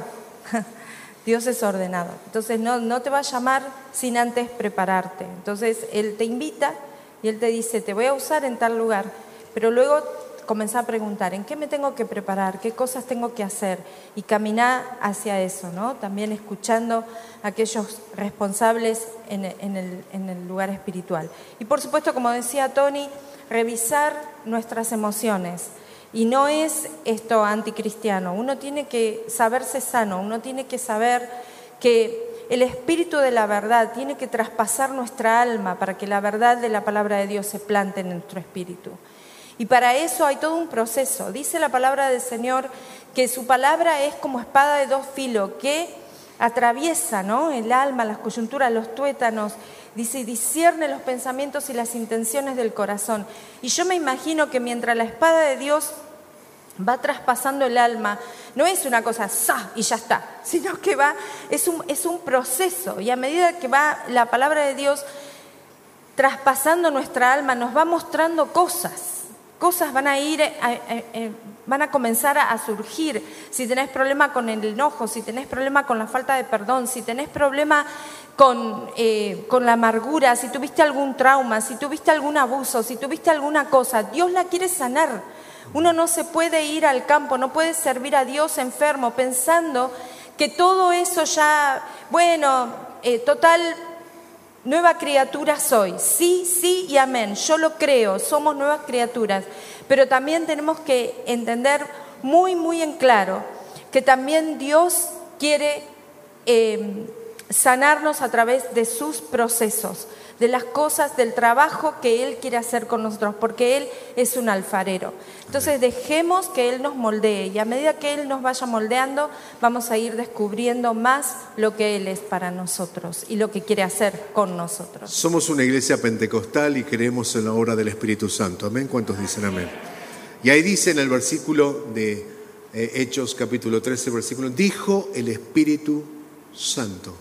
Dios es ordenado. Entonces no, no te va a llamar sin antes prepararte. Entonces Él te invita y Él te dice, te voy a usar en tal lugar. Pero luego comenzar a preguntar, ¿en qué me tengo que preparar? ¿Qué cosas tengo que hacer? Y caminar hacia eso, ¿no? También escuchando a aquellos responsables en, en el, en el lugar espiritual. Y por supuesto, como decía Tony, revisar nuestras emociones. Y no es esto anticristiano, uno tiene que saberse sano, uno tiene que saber que el espíritu de la verdad tiene que traspasar nuestra alma para que la verdad de la palabra de Dios se plante en nuestro espíritu. Y para eso hay todo un proceso. Dice la palabra del Señor que su palabra es como espada de dos filos que atraviesa ¿no? el alma, las coyunturas, los tuétanos. Dice, discierne los pensamientos y las intenciones del corazón. Y yo me imagino que mientras la espada de Dios va traspasando el alma, no es una cosa ¡sa! y ya está, sino que va, es un, es un proceso. Y a medida que va la palabra de Dios traspasando nuestra alma, nos va mostrando cosas. Cosas van a ir, a- a- a- van a comenzar a, surgir. Si tenés problema con el enojo, si tenés problema con la falta de perdón, si tenés problema con, eh, la amargura, si tuviste algún trauma, si tuviste algún abuso, si tuviste alguna cosa, Dios la quiere sanar. Uno no se puede ir al campo, no puede servir a Dios enfermo pensando que todo eso ya, bueno, eh, total, nueva criatura soy. Sí, sí y amén. Yo lo creo, somos nuevas criaturas. Pero también tenemos que entender muy, muy en claro que también Dios quiere eh, sanarnos a través de sus procesos, de las cosas, del trabajo que Él quiere hacer con nosotros, porque Él es un alfarero. Entonces dejemos que Él nos moldee y a medida que Él nos vaya moldeando, vamos a ir descubriendo más lo que Él es para nosotros y lo que quiere hacer con nosotros. Somos una iglesia pentecostal y creemos en la obra del Espíritu Santo. Amén. ¿Cuántos dicen amén? Y ahí dice en el versículo de eh, Hechos capítulo 13, versículo, dijo el Espíritu Santo.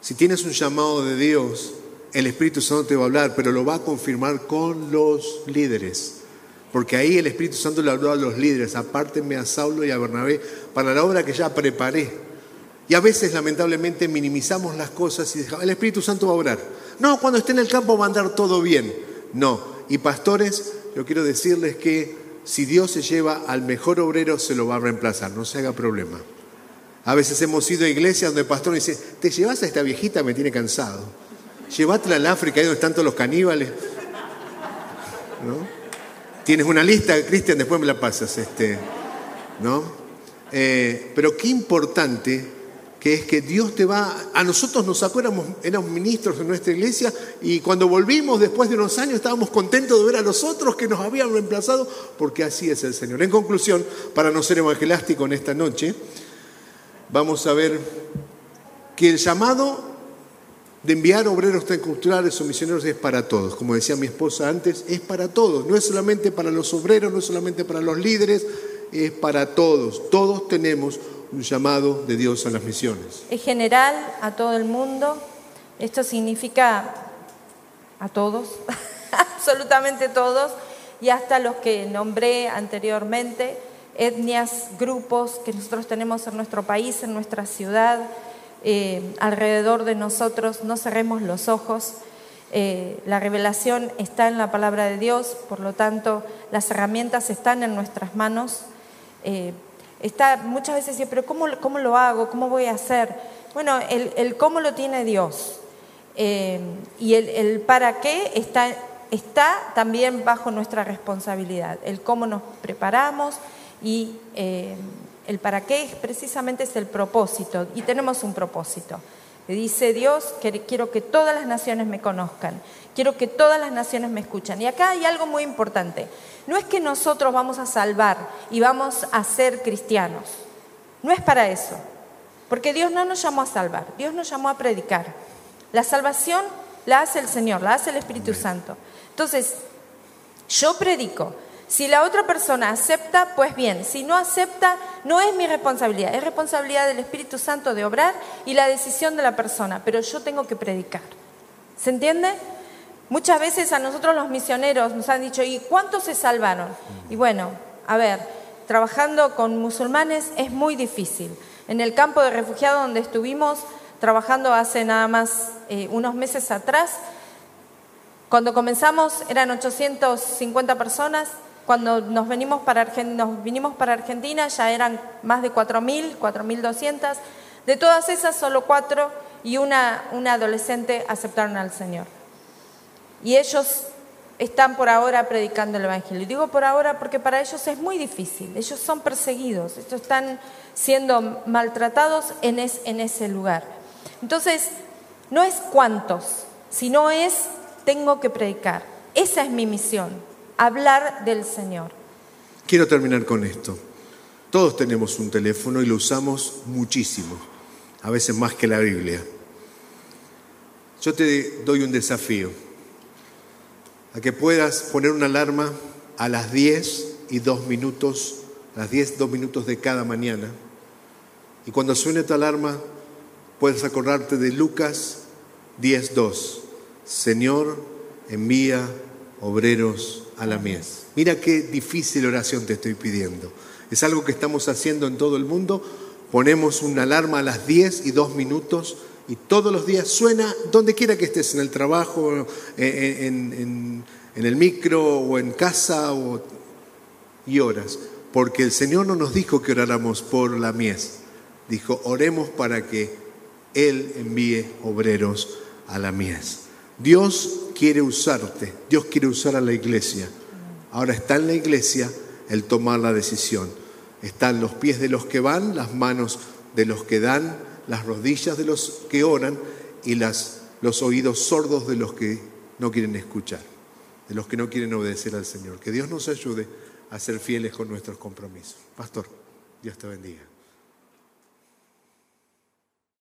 Si tienes un llamado de Dios, el Espíritu Santo te va a hablar, pero lo va a confirmar con los líderes. Porque ahí el Espíritu Santo le habló a los líderes, apártenme a Saulo y a Bernabé para la obra que ya preparé. Y a veces, lamentablemente, minimizamos las cosas y dejamos, el Espíritu Santo va a orar. No, cuando esté en el campo va a andar todo bien. No. Y pastores, yo quiero decirles que si Dios se lleva al mejor obrero, se lo va a reemplazar, no se haga problema. A veces hemos ido a iglesias donde el pastor dice, te llevas a esta viejita, me tiene cansado. Llévatela al África, ahí donde están todos los caníbales. ¿No? Tienes una lista, Cristian, después me la pasas. Este, ¿no? Eh, pero qué importante que es que Dios te va, a nosotros nos sacó, éramos, ministros en nuestra iglesia y cuando volvimos después de unos años estábamos contentos de ver a los otros que nos habían reemplazado, porque así es el Señor. En conclusión, para no ser evangelástico en esta noche, vamos a ver que el llamado de enviar obreros transculturales o misioneros es para todos. Como decía mi esposa antes, es para todos. No es solamente para los obreros, no es solamente para los líderes, es para todos. Todos tenemos un llamado de Dios a las misiones. Es general a todo el mundo. Esto significa a todos, absolutamente todos, y hasta los que nombré anteriormente, etnias, grupos que nosotros tenemos en nuestro país, en nuestra ciudad, eh, alrededor de nosotros. No cerremos los ojos. Eh, la revelación está en la palabra de Dios, por lo tanto, las herramientas están en nuestras manos. Eh, Está, muchas veces pero ¿cómo, ¿cómo, lo hago? ¿Cómo voy a hacer? Bueno, el, cómo lo tiene Dios y el, para qué está, está también bajo nuestra responsabilidad. El cómo nos preparamos y el para qué precisamente es el propósito. Y tenemos un propósito. dice Dios, que quiero que todas las naciones me conozcan, quiero que todas las naciones me escuchen. Y acá hay algo muy importante. No es que nosotros vamos a salvar y vamos a ser cristianos. No es para eso. Porque Dios no nos llamó a salvar, Dios nos llamó a predicar. La salvación la hace el Señor, la hace el Espíritu Santo. Entonces, yo predico. Si la otra persona acepta, pues bien. Si no acepta, no es mi responsabilidad. Es responsabilidad del Espíritu Santo de obrar y la decisión de la persona. Pero yo tengo que predicar. ¿Se entiende? Muchas veces a nosotros los misioneros nos han dicho, ¿y cuántos se salvaron? Y bueno, a ver, trabajando con musulmanes es muy difícil. En el campo de refugiados donde estuvimos trabajando hace nada más eh, unos meses atrás, cuando comenzamos eran 850 personas, cuando nos, venimos para, nos vinimos para Argentina ya eran más de 4.000, 4.200. De todas esas, solo cuatro y una, una adolescente aceptaron al Señor. Y ellos están por ahora predicando el Evangelio. Y digo por ahora porque para ellos es muy difícil. Ellos son perseguidos, ellos están siendo maltratados en, en ese lugar. Entonces, no es cuántos, sino es tengo que predicar. Esa es mi misión, hablar del Señor. Quiero terminar con esto. Todos tenemos un teléfono y lo usamos muchísimo, a veces más que la Biblia. Yo te doy un desafío a que puedas poner una alarma a las 10 y 2 minutos, las 10, 2 minutos de cada mañana. Y cuando suene tu alarma, puedes acordarte de Lucas 10, 2. Señor, envía obreros a la mies. Mira qué difícil oración te estoy pidiendo. Es algo que estamos haciendo en todo el mundo. Ponemos una alarma a las 10 y 2 minutos y todos los días suena donde quiera que estés, en el trabajo, en, el micro o en casa o, y oras. Porque el Señor no nos dijo que oráramos por la mies, dijo oremos para que Él envíe obreros a la mies. Dios quiere usarte, Dios quiere usar a la iglesia. Ahora está en la iglesia el tomar la decisión. Están los pies de los que van, las manos de los que dan las rodillas de los que oran y los oídos sordos de los que no quieren escuchar, de los que no quieren obedecer al Señor. Que Dios nos ayude a ser fieles con nuestros compromisos. Pastor, Dios te bendiga.